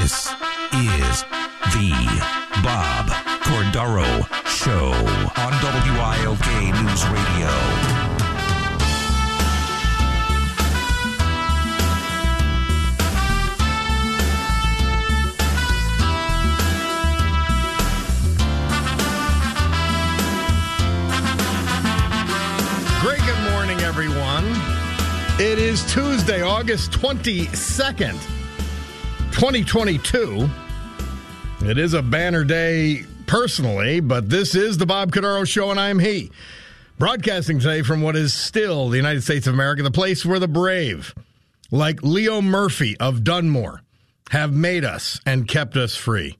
This is the Bob Cordaro Show on WILK News Radio. Great good morning, everyone. It is Tuesday, August 22nd, 2022. It is a banner day personally, but this is the Bob Cordaro Show, and I'm he. Broadcasting today from what is still the United States of America, the place where the brave, like Leo Murphy of Dunmore, have made us and kept us free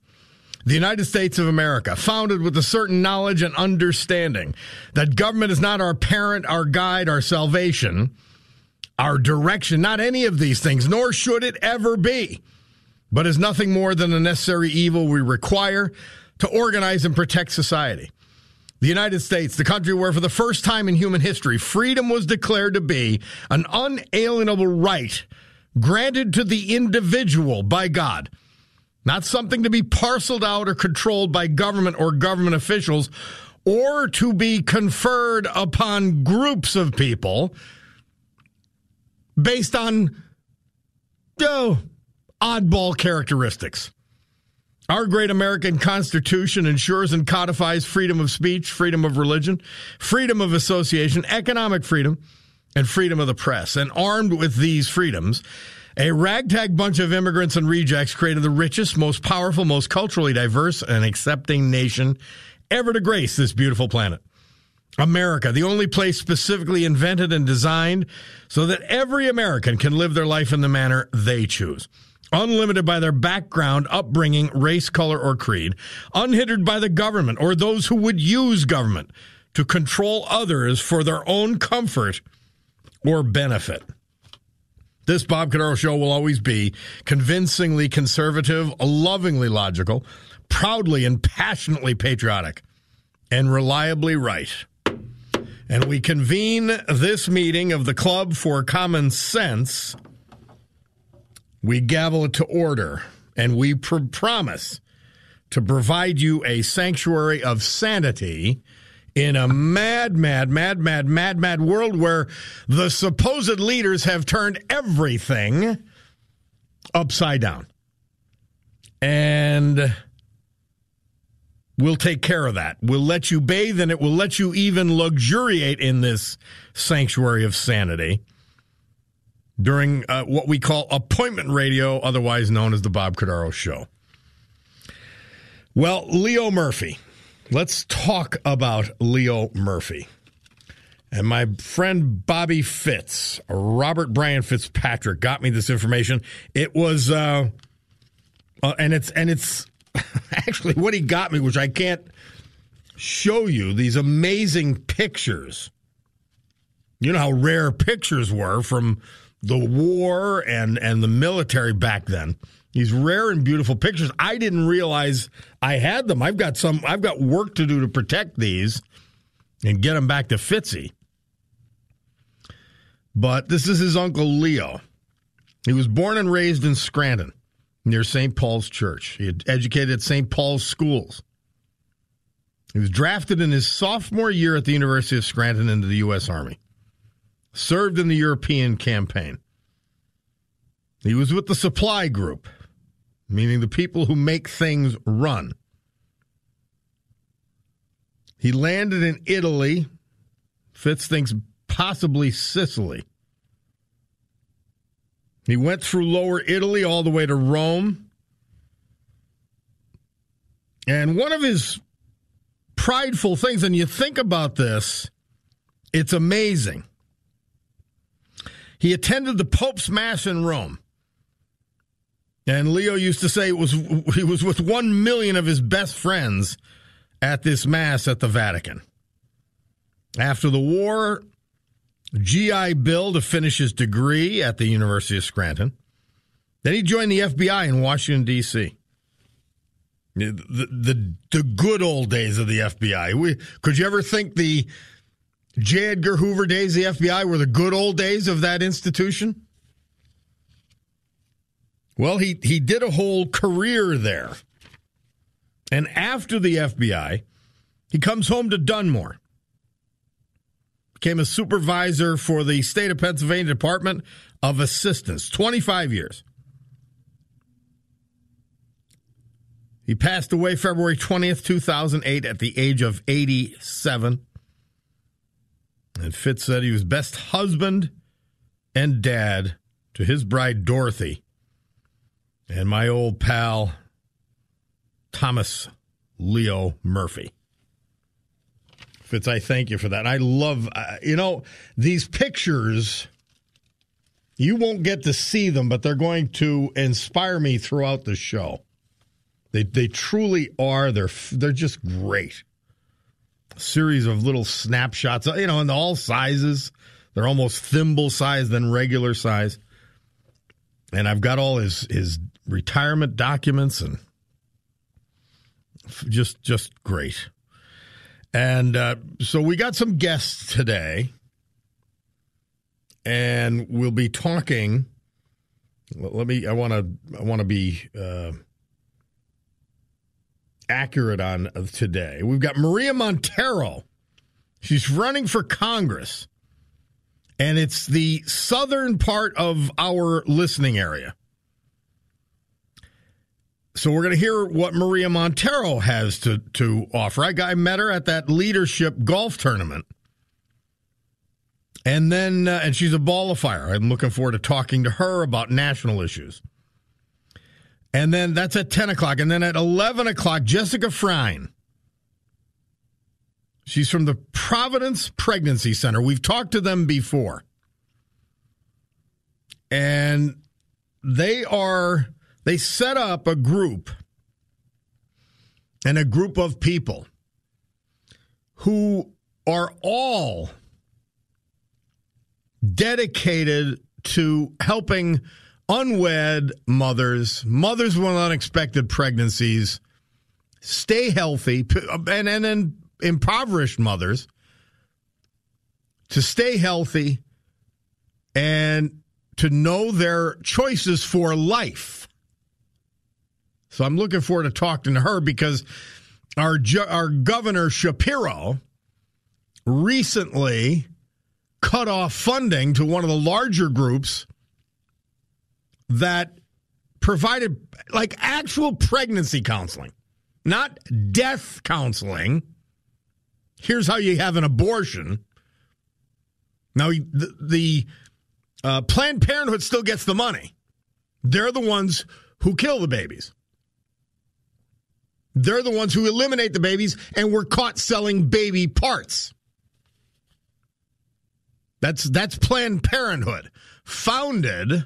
the United States of America, founded with a certain knowledge and understanding that government is not our parent, our guide, our salvation, our direction, not any of these things, nor should it ever be, but is nothing more than a necessary evil we require to organize and protect society. The United States, the country where for the first time in human history, freedom was declared to be an unalienable right granted to the individual by God not something to be parceled out or controlled by government or government officials or to be conferred upon groups of people based on oh, oddball characteristics. Our great American Constitution ensures and codifies freedom of speech, freedom of religion, freedom of association, economic freedom, and freedom of the press. And armed with these freedoms, a ragtag bunch of immigrants and rejects created the richest, most powerful, most culturally diverse and accepting nation ever to grace this beautiful planet. America, the only place specifically invented and designed so that every American can live their life in the manner they choose. Unlimited by their background, upbringing, race, color, or creed. Unhindered by the government or those who would use government to control others for their own comfort or benefit. This Bob Cordaro show will always be convincingly conservative, lovingly logical, proudly and passionately patriotic, and reliably right. And we convene this meeting of the Club for Common Sense. We gavel it to order, and we pr- promise to provide you a sanctuary of sanity in a mad, mad, mad, mad, mad, mad world where the supposed leaders have turned everything upside down. And we'll take care of that. We'll let you bathe in it. We'll let you even luxuriate in this sanctuary of sanity during uh, what we call appointment radio, otherwise known as the Bob Cordaro Show. Well, Leo Murphy Let's talk about Leo Murphy. And my friend Bobby Fitz, Robert Brian Fitzpatrick, got me this information. It was, uh, uh, and it's and it's actually what he got me, which I can't show you. These amazing pictures. You know how rare pictures were from the war and and the military back then. These rare and beautiful pictures. I didn't realize I had them. I've got some. I've got work to do to protect these and get them back to Fitzy. But this is his uncle Leo. He was born and raised in Scranton, near St. Paul's Church. He had educated at St. Paul's schools. He was drafted in his sophomore year at the University of Scranton into the U.S. Army. Served in the European campaign. He was with the supply group, meaning the people who make things run. He landed in Italy. Fitz thinks possibly Sicily. He went through lower Italy all the way to Rome. And one of his prideful things, and you think about this, it's amazing. He attended the Pope's Mass in Rome. And Leo used to say it was he was with one million of his best friends at this mass at the Vatican. After the war, GI Bill to finish his degree at the University of Scranton. Then he joined the FBI in Washington D.C. The, the the good old days of the FBI. We, could you ever think the J. Edgar Hoover days the FBI were the good old days of that institution? Well, he, he did a whole career there. And after the FBI, he comes home to Dunmore. Became a supervisor for the state of Pennsylvania Department of Assistance, 25 years. He passed away February 20th, 2008, at the age of 87. And Fitz said he was best husband and dad to his bride, Dorothy, and my old pal, Thomas Leo Murphy. Fitz, I thank you for that. I love, uh, you know, these pictures, you won't get to see them, but they're going to inspire me throughout the show. They, they truly are. They're, they're just great. Series of little snapshots, you know, in all sizes. They're almost thimble size than regular size. And I've got all his, his retirement documents and just just great. And uh, so we got some guests today, and we'll be talking. Let me. I want to. I want to be uh, accurate on today. We've got Maria Montero. She's running for Congress, and it's the southern part of our listening area. So we're going to hear what Maria Montero has to to offer. I, I met her at that leadership golf tournament, and then uh, and she's a ball of fire. I'm looking forward to talking to her about national issues. And then that's at ten o'clock, and then at eleven o'clock, Jessica Frein. She's from the Providence Pregnancy Center. We've talked to them before, and they are they set up a group and a group of people who are all dedicated to helping unwed mothers, mothers with unexpected pregnancies, stay healthy, uh, and, and then impoverished mothers to stay healthy and to know their choices for life. So I'm looking forward to talking to her because our our governor Shapiro recently cut off funding to one of the larger groups that provided like actual pregnancy counseling, not death counseling. Here's how you have an abortion. Now the, the uh, Planned Parenthood still gets the money. They're the ones who kill the babies. They're the ones who eliminate the babies and were caught selling baby parts. That's that's Planned Parenthood, founded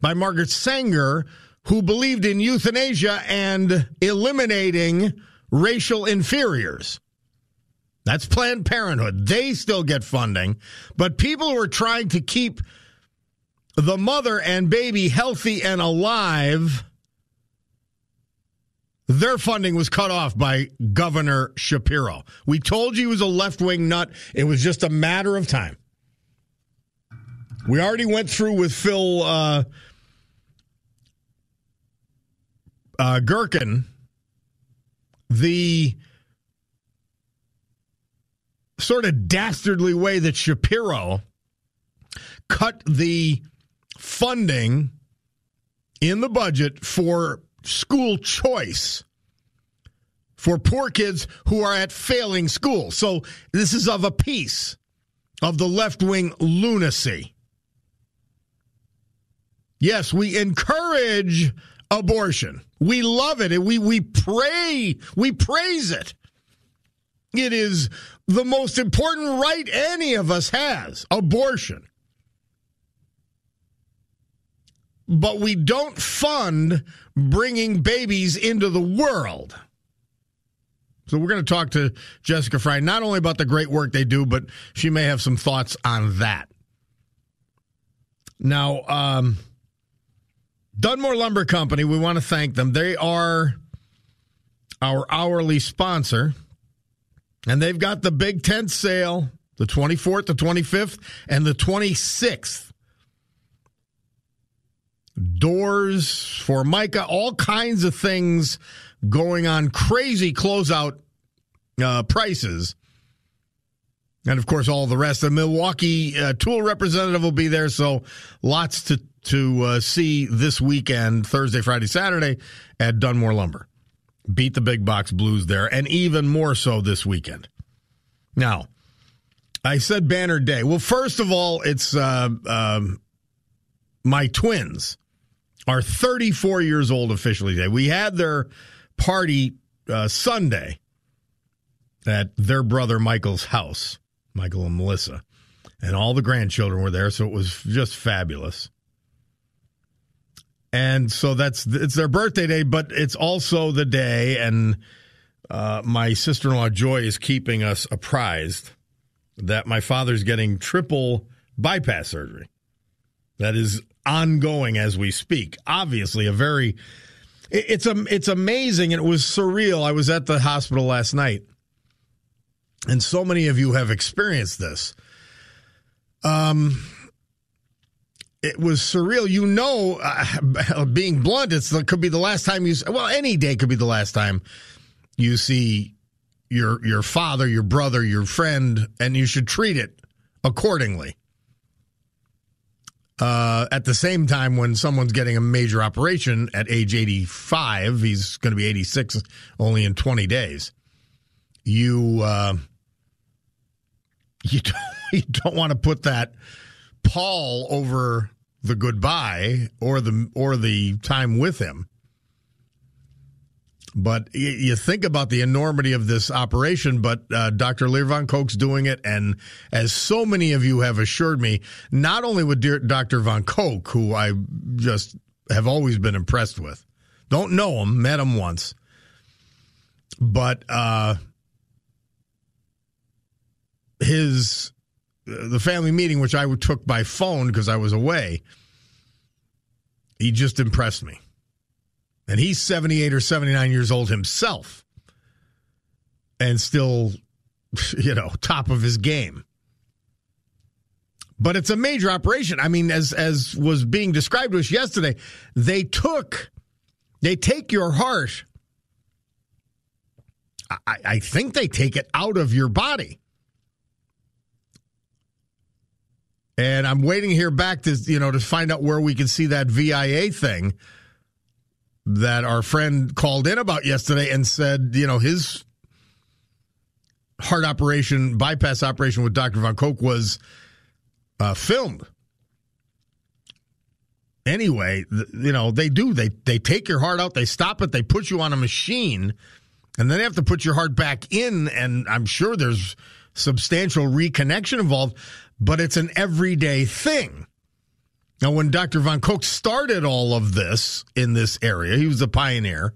by Margaret Sanger, who believed in euthanasia and eliminating racial inferiors. That's Planned Parenthood. They still get funding, but people who are trying to keep the mother and baby healthy and alive their funding was cut off by Governor Shapiro. We told you he was a left wing nut. It was just a matter of time. We already went through with Phil uh, uh, Gerken the sort of dastardly way that Shapiro cut the funding in the budget for school choice for poor kids who are at failing schools. So this is of a piece of the left wing lunacy. Yes, we encourage abortion. We love it and we, we pray, we praise it. It is the most important right any of us has abortion. but we don't fund bringing babies into the world. So we're going to talk to Jessica Fry not only about the great work they do, but she may have some thoughts on that. Now, um, Dunmore Lumber Company, we want to thank them. They are our hourly sponsor, and they've got the big tent sale the 24th, the 25th, and the 26th doors for Micah, all kinds of things going on, crazy closeout uh, prices. And of course, all the rest. The Milwaukee uh, Tool representative will be there, so lots to to uh, see this weekend, Thursday, Friday, Saturday at Dunmore Lumber. Beat the big box Blues there, and even more so this weekend. Now, I said banner day. Well, first of all, it's uh, um, my twins are 34 years old officially today. We had their party uh, Sunday at their brother Michael's house, Michael and Melissa, and all the grandchildren were there, so it was just fabulous. And so that's it's their birthday day, but it's also the day, and uh, my sister in law Joy is keeping us apprised that my father's getting triple bypass surgery. That is ongoing as we speak. Obviously, a very it's a it's amazing it was surreal. I was at the hospital last night, and so many of you have experienced this. Um it was surreal. You know, uh, being blunt, it's it could be the last time you. Well, any day could be the last time you see your your father, your brother, your friend, and you should treat it accordingly. Uh, at the same time, when someone's getting a major operation at age 85, he's going to be 86 only in 20 days. You uh, you don't, you don't want to put that pall over the goodbye or the or the time with him. But you think about the enormity of this operation, but uh, Dr. Lear Von Koch's doing it. And as so many of you have assured me, not only with Dr. Von Koch, who I just have always been impressed with, don't know him, met him once, but uh, his the family meeting, which I took by phone because I was away, he just impressed me. And he's 78 or 79 years old himself and still, you know, top of his game. But it's a major operation. I mean, as as was being described to us yesterday, they took they take your heart. I, I think they take it out of your body. And I'm waiting here back to you know to find out where we can see that VIA thing that our friend called in about yesterday and said, you know, his heart operation, bypass operation with Dr. Von Koch was uh, filmed. Anyway, you know, they do. They they take your heart out, they stop it, they put you on a machine, and then they have to put your heart back in, and I'm sure there's substantial reconnection involved but it's an everyday thing. Now, when Dr. Von Koch started all of this in this area, he was a pioneer.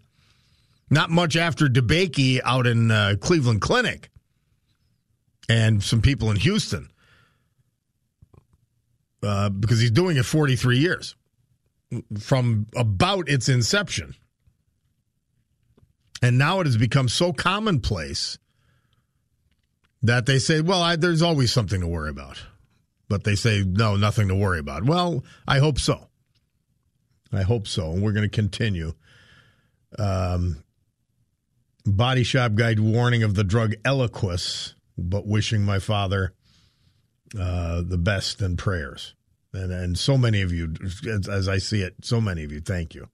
Not much after DeBakey out in uh, Cleveland Clinic and some people in Houston uh, because he's doing it 43 years from about its inception. And now it has become so commonplace that they say, well, I, there's always something to worry about but they say no, nothing to worry about. Well, I hope so. I hope so, and we're going to continue. Um, body shop guide warning of the drug Eliquis, but wishing my father uh, the best and prayers. And, and so many of you, as, as I see it, so many of you, thank you.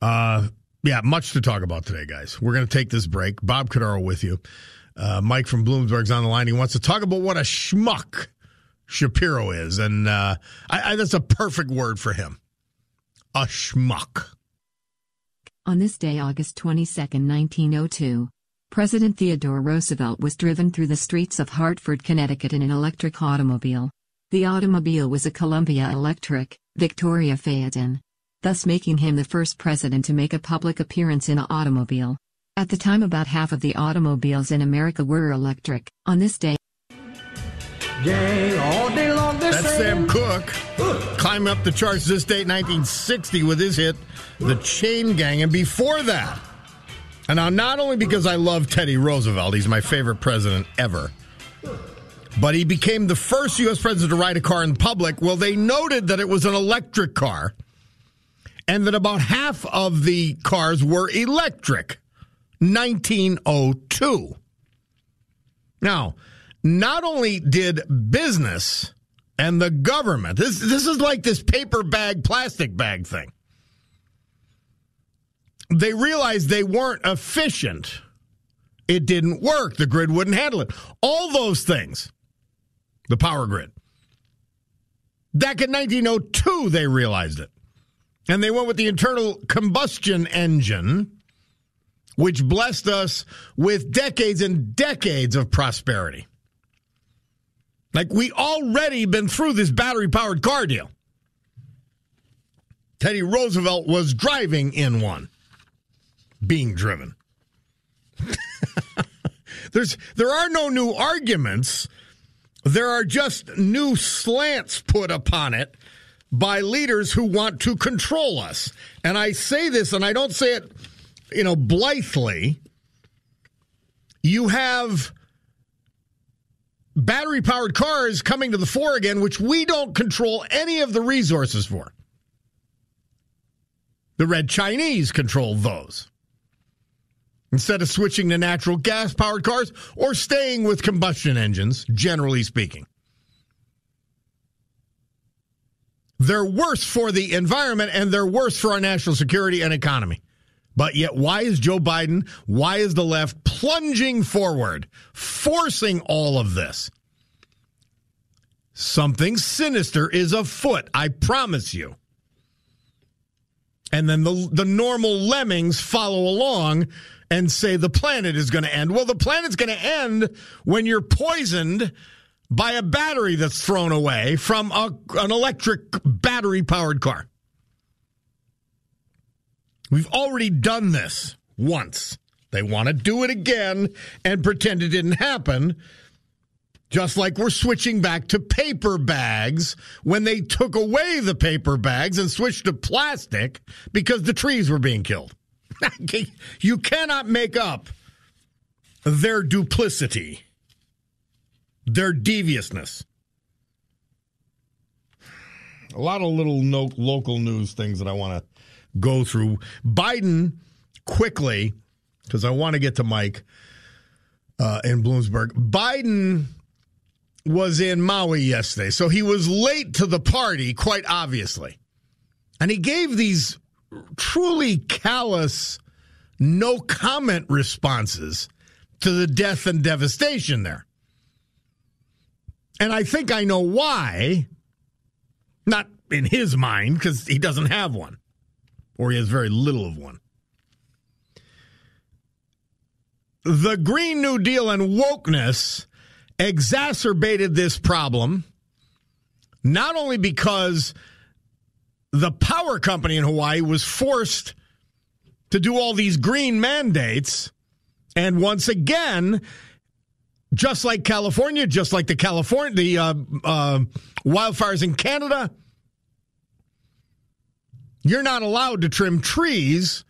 Uh, yeah, much to talk about today, guys. We're going to take this break. Bob Cordaro with you. Uh, Mike from Bloomsburg's on the line. He wants to talk about what a schmuck Shapiro is, and uh, I, I, that's a perfect word for him. A schmuck. On this day, August 22, 1902, President Theodore Roosevelt was driven through the streets of Hartford, Connecticut in an electric automobile. The automobile was a Columbia Electric, Victoria Phaeton, thus making him the first president to make a public appearance in an automobile. At the time about half of the automobiles in America were electric. On this day, all day long That's Sam Cooke. Climb up the charts this date, 1960, with his hit, The Chain Gang. And before that, and now not only because I love Teddy Roosevelt, he's my favorite president ever, but he became the first U.S. president to ride a car in public. Well, they noted that it was an electric car and that about half of the cars were electric. 1902. Now, not only did business and the government, this, this is like this paper bag, plastic bag thing, they realized they weren't efficient. It didn't work. The grid wouldn't handle it. All those things, the power grid. Back in 1902, they realized it. And they went with the internal combustion engine, which blessed us with decades and decades of prosperity. Like we already been through this battery powered car deal. Teddy Roosevelt was driving in one, being driven. There's there are no new arguments. There are just new slants put upon it by leaders who want to control us. And I say this, and I don't say it, you know, blithely. You have battery powered cars coming to the fore again, which we don't control any of the resources for. The red Chinese control those. Instead of switching to natural gas powered cars or staying with combustion engines, generally speaking. They're worse for the environment and they're worse for our national security and economy. But yet, why is Joe Biden, why is the left plunging forward, forcing all of this? Something sinister is afoot, I promise you. And then the, the normal lemmings follow along and say the planet is going to end. Well, the planet's going to end when you're poisoned by a battery that's thrown away from a, an electric battery powered car. We've already done this once. They want to do it again and pretend it didn't happen. Just like we're switching back to paper bags when they took away the paper bags and switched to plastic because the trees were being killed. you cannot make up their duplicity their deviousness. A lot of little no- local news things that I want to go through. Biden quickly, because I want to get to Mike uh, in Bloomsburg. Biden was in Maui yesterday, so he was late to the party, quite obviously. And he gave these truly callous, no comment responses to the death and devastation there. And I think I know why. Not in his mind, because he doesn't have one, or he has very little of one. The Green New Deal and wokeness exacerbated this problem, not only because the power company in Hawaii was forced to do all these green mandates, and once again, just like California, just like the California the uh, uh, wildfires in Canada. You're not allowed to trim trees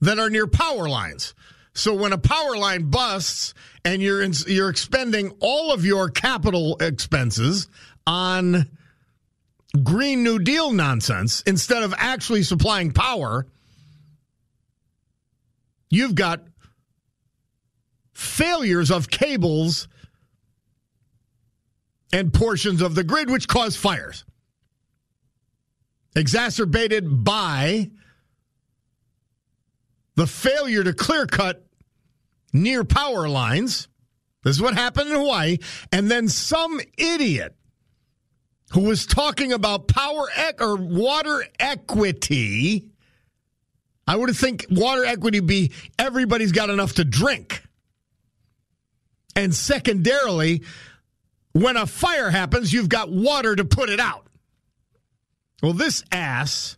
that are near power lines. So when a power line busts and you're in, you're expending all of your capital expenses on Green New Deal nonsense instead of actually supplying power, you've got failures of cables and portions of the grid, which cause fires. Exacerbated by the failure to clear cut near power lines. This is what happened in Hawaii. And then some idiot who was talking about power or water equity. I would think water equity be everybody's got enough to drink. And secondarily, when a fire happens, you've got water to put it out. Well, this ass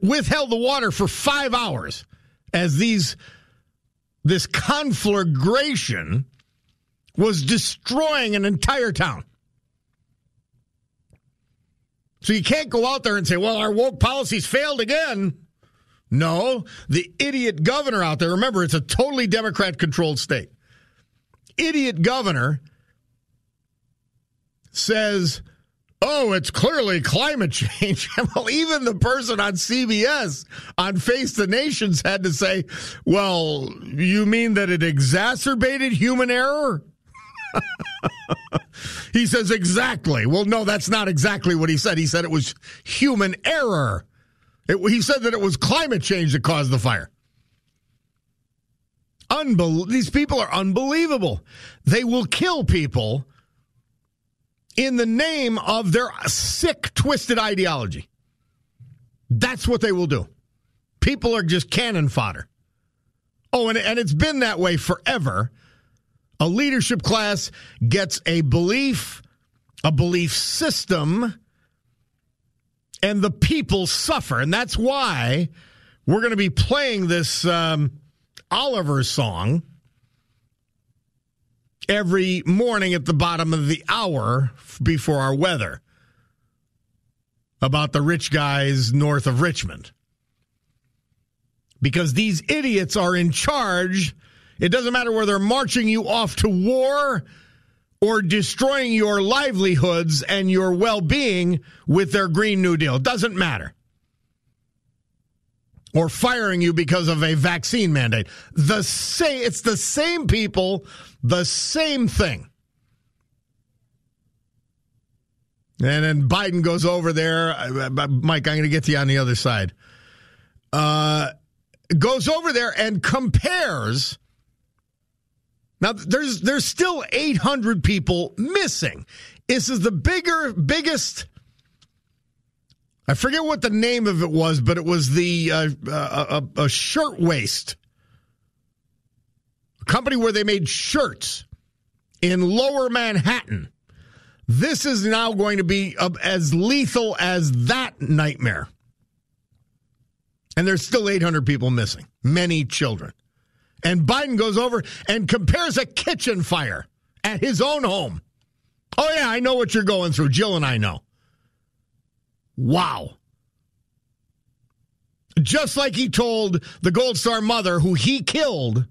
withheld the water for five hours as these this conflagration was destroying an entire town. So you can't go out there and say, well, our woke policies failed again. No, the idiot governor out there, remember, it's a totally Democrat controlled state idiot governor says, oh, it's clearly climate change. well, even the person on CBS on Face the Nations had to say, well, you mean that it exacerbated human error? he says, exactly. Well, no, that's not exactly what he said. He said it was human error. It, he said that it was climate change that caused the fire. Unbel- these people are unbelievable. They will kill people in the name of their sick, twisted ideology. That's what they will do. People are just cannon fodder. Oh, and, and it's been that way forever. A leadership class gets a belief, a belief system, and the people suffer. And that's why we're going to be playing this um, Oliver song every morning at the bottom of the hour before our weather about the rich guys north of Richmond. Because these idiots are in charge. It doesn't matter whether they're marching you off to war or destroying your livelihoods and your well being with their Green New Deal. It doesn't matter. Or firing you because of a vaccine mandate. The same, it's the same people the same thing. And then Biden goes over there. Uh, uh, uh, Mike, I'm going to get to you on the other side. Uh, goes over there and compares. Now, there's there's still 800 people missing. This is the bigger, biggest. I forget what the name of it was, but it was the uh, uh, a, a shirtwaist a company where they made shirts in lower Manhattan. This is now going to be as lethal as that nightmare. And there's still 800 people missing, many children. And Biden goes over and compares a kitchen fire at his own home. Oh, yeah, I know what you're going through. Jill and I know. Wow. Just like he told the Gold Star mother, who he killed,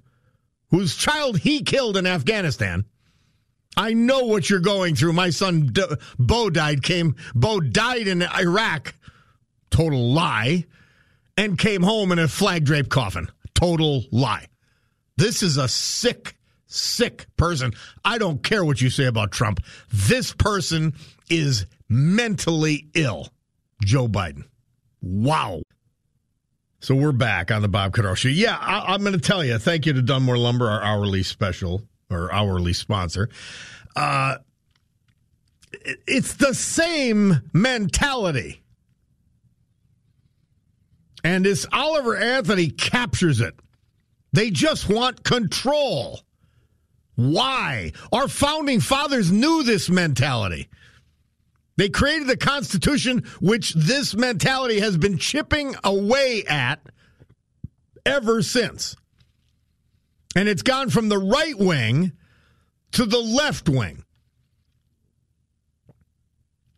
whose child he killed in Afghanistan. I know what you're going through. My son D- Bo died. Came Bo died in Iraq. Total lie, and came home in a flag draped coffin. Total lie. This is a sick, sick person. I don't care what you say about Trump. This person is mentally ill. Joe Biden. Wow. So we're back on the Bob Cordaro Show. Yeah, I, am going to tell you. Thank you to Dunmore Lumber, our hourly special or hourly sponsor. Uh, it's the same mentality. And this Oliver Anthony captures it. They just want control. Why? Our founding fathers knew this mentality. They created the Constitution, which this mentality has been chipping away at ever since. And it's gone from the right wing to the left wing.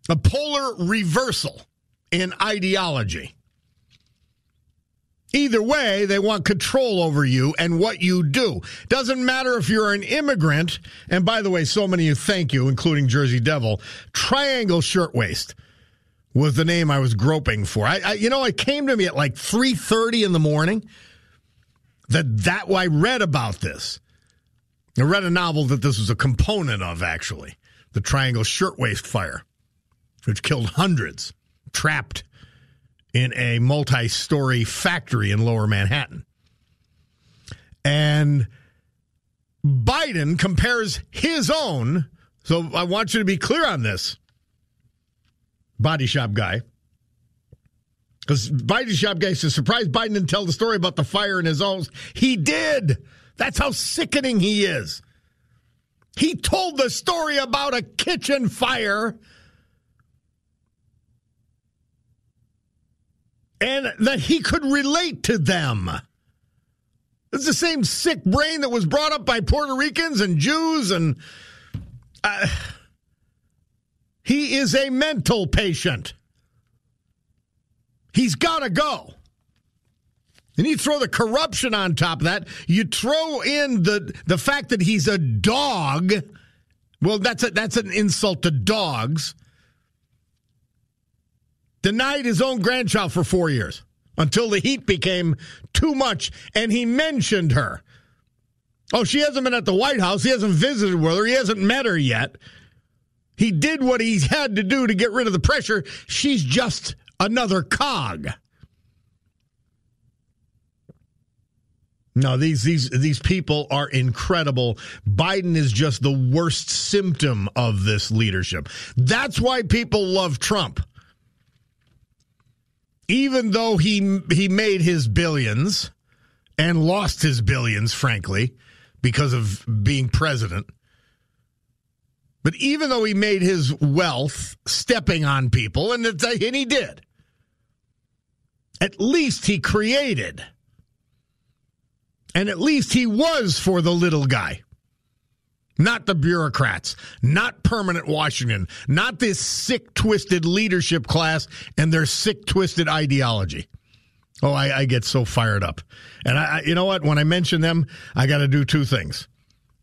A polar reversal in ideology. Either way, they want control over you and what you do. Doesn't matter if you're an immigrant. And by the way, so many of you thank you, including Jersey Devil. Triangle Shirtwaist was the name I was groping for. I, I you know, it came to me at like 3:30 in the morning that that I read about this. I read a novel that this was a component of actually, the Triangle Shirtwaist Fire, which killed hundreds, trapped in a multi story factory in lower Manhattan. And Biden compares his own. So I want you to be clear on this, body shop guy. Because body shop guy says, surprised Biden didn't tell the story about the fire in his own. He did. That's how sickening he is. He told the story about a kitchen fire and that he could relate to them. It's the same sick brain that was brought up by Puerto Ricans and Jews, and uh, he is a mental patient. He's got to go. And you throw the corruption on top of that. You throw in the the fact that he's a dog Well, that's a, that's an insult to dogs. Denied his own grandchild for four years until the heat became too much, and he mentioned her. Oh, she hasn't been at the White House. He hasn't visited with her. He hasn't met her yet. He did what he had to do to get rid of the pressure. She's just another cog. No, these these these people are incredible. Biden is just the worst symptom of this leadership. That's why people love Trump. Even though he he made his billions and lost his billions frankly because of being president. But even though he made his wealth stepping on people and, and he did. At least he created and at least he was for the little guy. Not the bureaucrats, not permanent Washington, not this sick, twisted leadership class and their sick, twisted ideology. Oh, I, I get so fired up. And I, you know what? When I mention them, I got to do two things.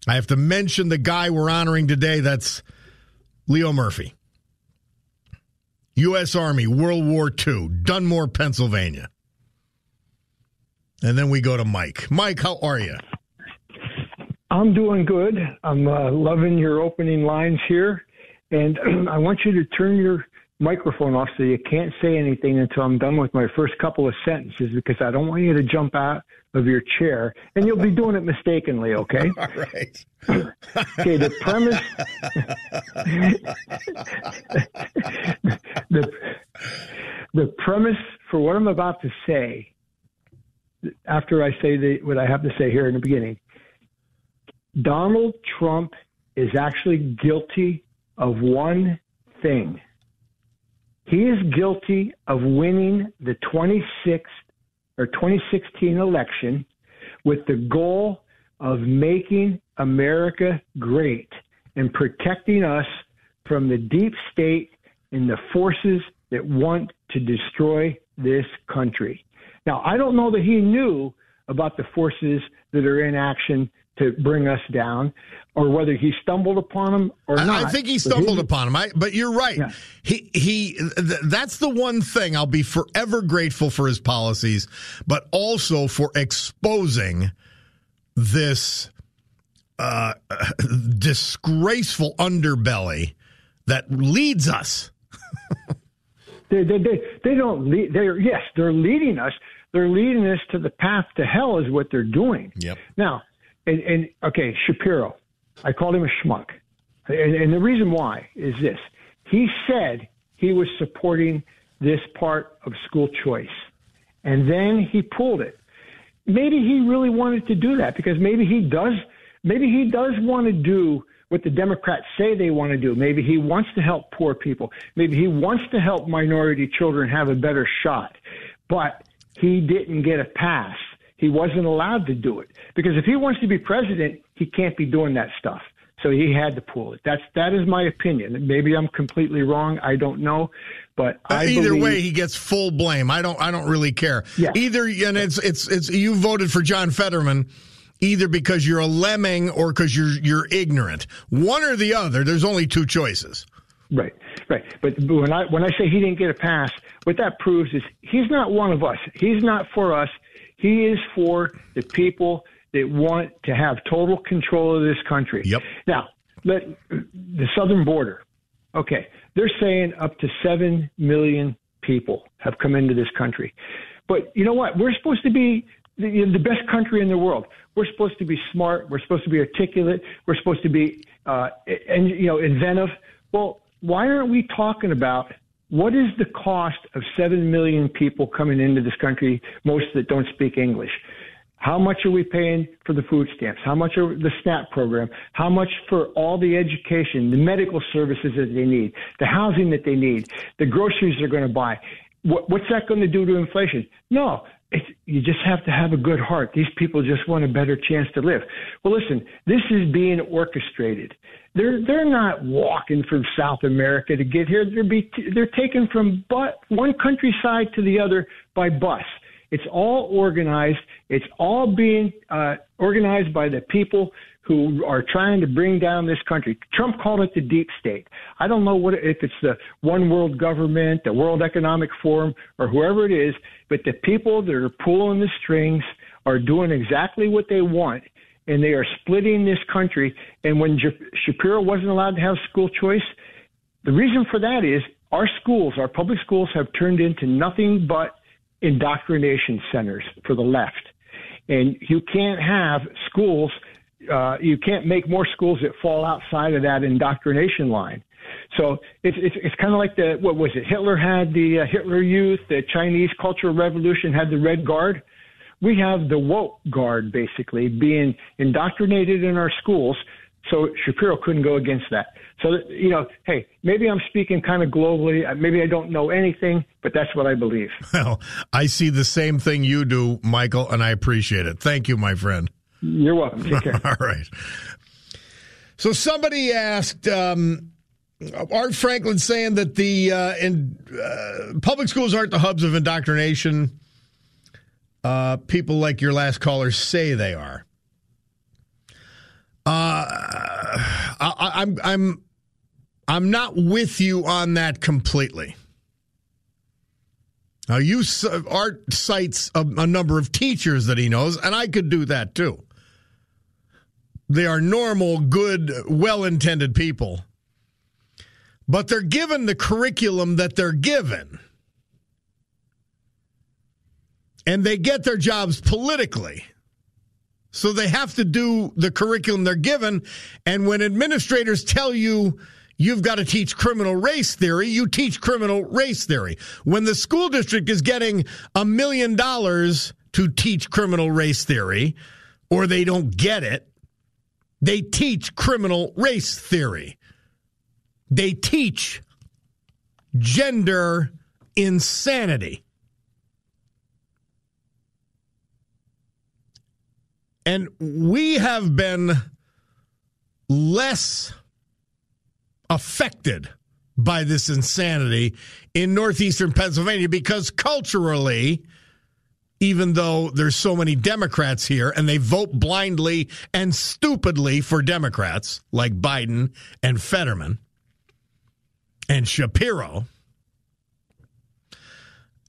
I have to mention the guy we're honoring today. That's Leo Murphy, U.S. Army, World War II, Dunmore, Pennsylvania. And then we go to Mike. Mike, how are you? I'm doing good. I'm uh, loving your opening lines here. And I want you to turn your microphone off so you can't say anything until I'm done with my first couple of sentences because I don't want you to jump out of your chair and you'll be doing it mistakenly, okay? All right. okay, the premise the, the premise for what I'm about to say after I say the, what I have to say here in the beginning, Donald Trump is actually guilty of one thing. He is guilty of winning the 26th or 2016 election with the goal of making America great and protecting us from the deep state and the forces that want to destroy this country. Now, I don't know that he knew about the forces that are in action to bring us down, or whether he stumbled upon them or not. I think he stumbled upon them. I, but you're right. Yeah. He he. Th- that's the one thing I'll be forever grateful for his policies, but also for exposing this uh, disgraceful underbelly that leads us. they, they, they, they don't lead. They're yes, they're leading us they're leading us to the path to hell is what they're doing. Yep. Now, and, and okay, Shapiro, I called him a schmuck. And, and the reason why is this. He said he was supporting this part of school choice. And then he pulled it. Maybe he really wanted to do that because maybe he does maybe he does want to do what the Democrats say they want to do. Maybe he wants to help poor people. Maybe he wants to help minority children have a better shot. But he didn't get a pass. He wasn't allowed to do it because if he wants to be president, he can't be doing that stuff. So he had to pull it. That's that is my opinion. Maybe I'm completely wrong. I don't know, but I either believe, way, he gets full blame. I don't. I don't really care. Yeah. Either and it's it's it's you voted for John Fetterman either because you're a lemming or because you're you're ignorant. One or the other. There's only two choices. Right, right. But when I when I say he didn't get a pass, what that proves is he's not one of us. He's not for us. He is for the people that want to have total control of this country. Yep. Now, let the southern border. Okay, they're saying up to seven million people have come into this country, but you know what? We're supposed to be the, the best country in the world. We're supposed to be smart. We're supposed to be articulate. We're supposed to be, uh, and you know, inventive. Well, why aren't we talking about what is the cost of 7 million people coming into this country, most that don't speak English? How much are we paying for the food stamps? How much are the SNAP program? How much for all the education, the medical services that they need, the housing that they need, the groceries they're going to buy? What, what's that going to do to inflation? No, it's, you just have to have a good heart. These people just want a better chance to live. Well, listen, this is being orchestrated. They're they're not walking from South America to get here. They're be they're taken from but one countryside to the other by bus. It's all organized. It's all being uh, organized by the people who are trying to bring down this country. Trump called it the deep state. I don't know what if it's the one world government, the World Economic Forum, or whoever it is, but the people that are pulling the strings are doing exactly what they want, and they are splitting this country. And when Shapiro wasn't allowed to have school choice, the reason for that is our schools, our public schools, have turned into nothing but indoctrination centers for the left. And you can't have schools uh, you can't make more schools that fall outside of that indoctrination line. So it's it's, it's kind of like the what was it? Hitler had the uh, Hitler Youth, the Chinese Cultural Revolution had the Red Guard. We have the woke guard basically being indoctrinated in our schools. So Shapiro couldn't go against that. So you know, hey, maybe I'm speaking kind of globally. Uh, maybe I don't know anything, but that's what I believe. Well, I see the same thing you do, Michael, and I appreciate it. Thank you, my friend. You're welcome. Take care. All right. So somebody asked um, Art Franklin saying that the uh, in, uh, public schools aren't the hubs of indoctrination. Uh, people like your last caller say they are. Uh, I, I'm I'm I'm not with you on that completely. Now, you Art cites a, a number of teachers that he knows, and I could do that too. They are normal, good, well intended people. But they're given the curriculum that they're given. And they get their jobs politically. So they have to do the curriculum they're given. And when administrators tell you you've got to teach criminal race theory, you teach criminal race theory. When the school district is getting a million dollars to teach criminal race theory, or they don't get it, they teach criminal race theory. They teach gender insanity. And we have been less affected by this insanity in northeastern Pennsylvania because culturally, even though there's so many Democrats here and they vote blindly and stupidly for Democrats like Biden and Fetterman and Shapiro.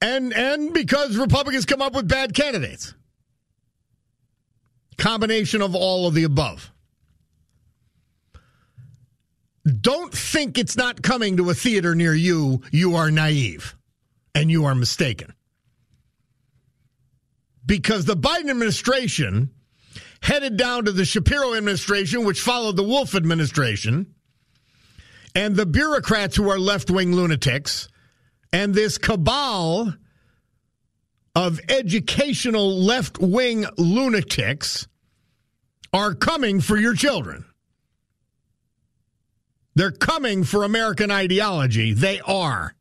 And and because Republicans come up with bad candidates. Combination of all of the above. Don't think it's not coming to a theater near you. You are naive and you are mistaken because the Biden administration headed down to the Shapiro administration, which followed the Wolf administration, and the bureaucrats who are left wing lunatics, and this cabal of educational left wing lunatics are coming for your children. They're coming for American ideology. They are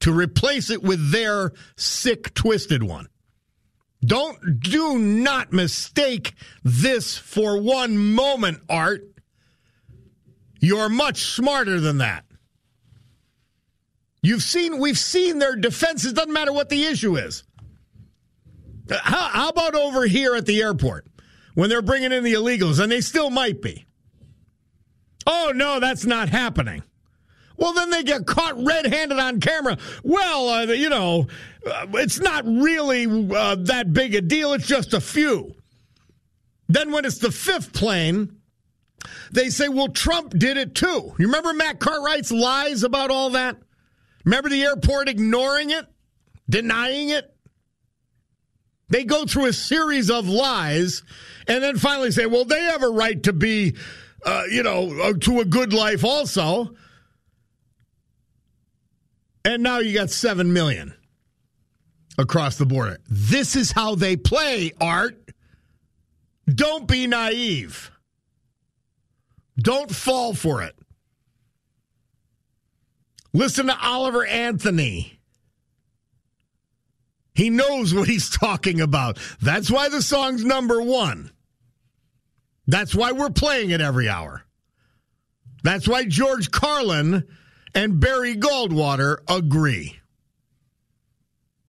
to replace it with their sick, twisted one. Don't do not mistake this for one moment, Art. You're much smarter than that. You've seen we've seen their defenses, doesn't matter what the issue is. How, how about over here at the airport when they're bringing in the illegals, and they still might be? Oh, no, that's not happening. Well, then they get caught red handed on camera. Well, uh, you know, uh, it's not really uh, that big a deal. It's just a few. Then when it's the fifth plane, they say, well, Trump did it too. You remember Matt Cartwright's lies about all that? Remember the airport ignoring it, denying it? They go through a series of lies and then finally say, well, they have a right to be, uh, you know, uh, to a good life also. And now you got 7 million across the border. This is how they play, Art. Don't be naive. Don't fall for it. Listen to Oliver Anthony. He knows what he's talking about. That's why the song's number one. That's why we're playing it every hour. That's why George Carlin and Barry Goldwater agree.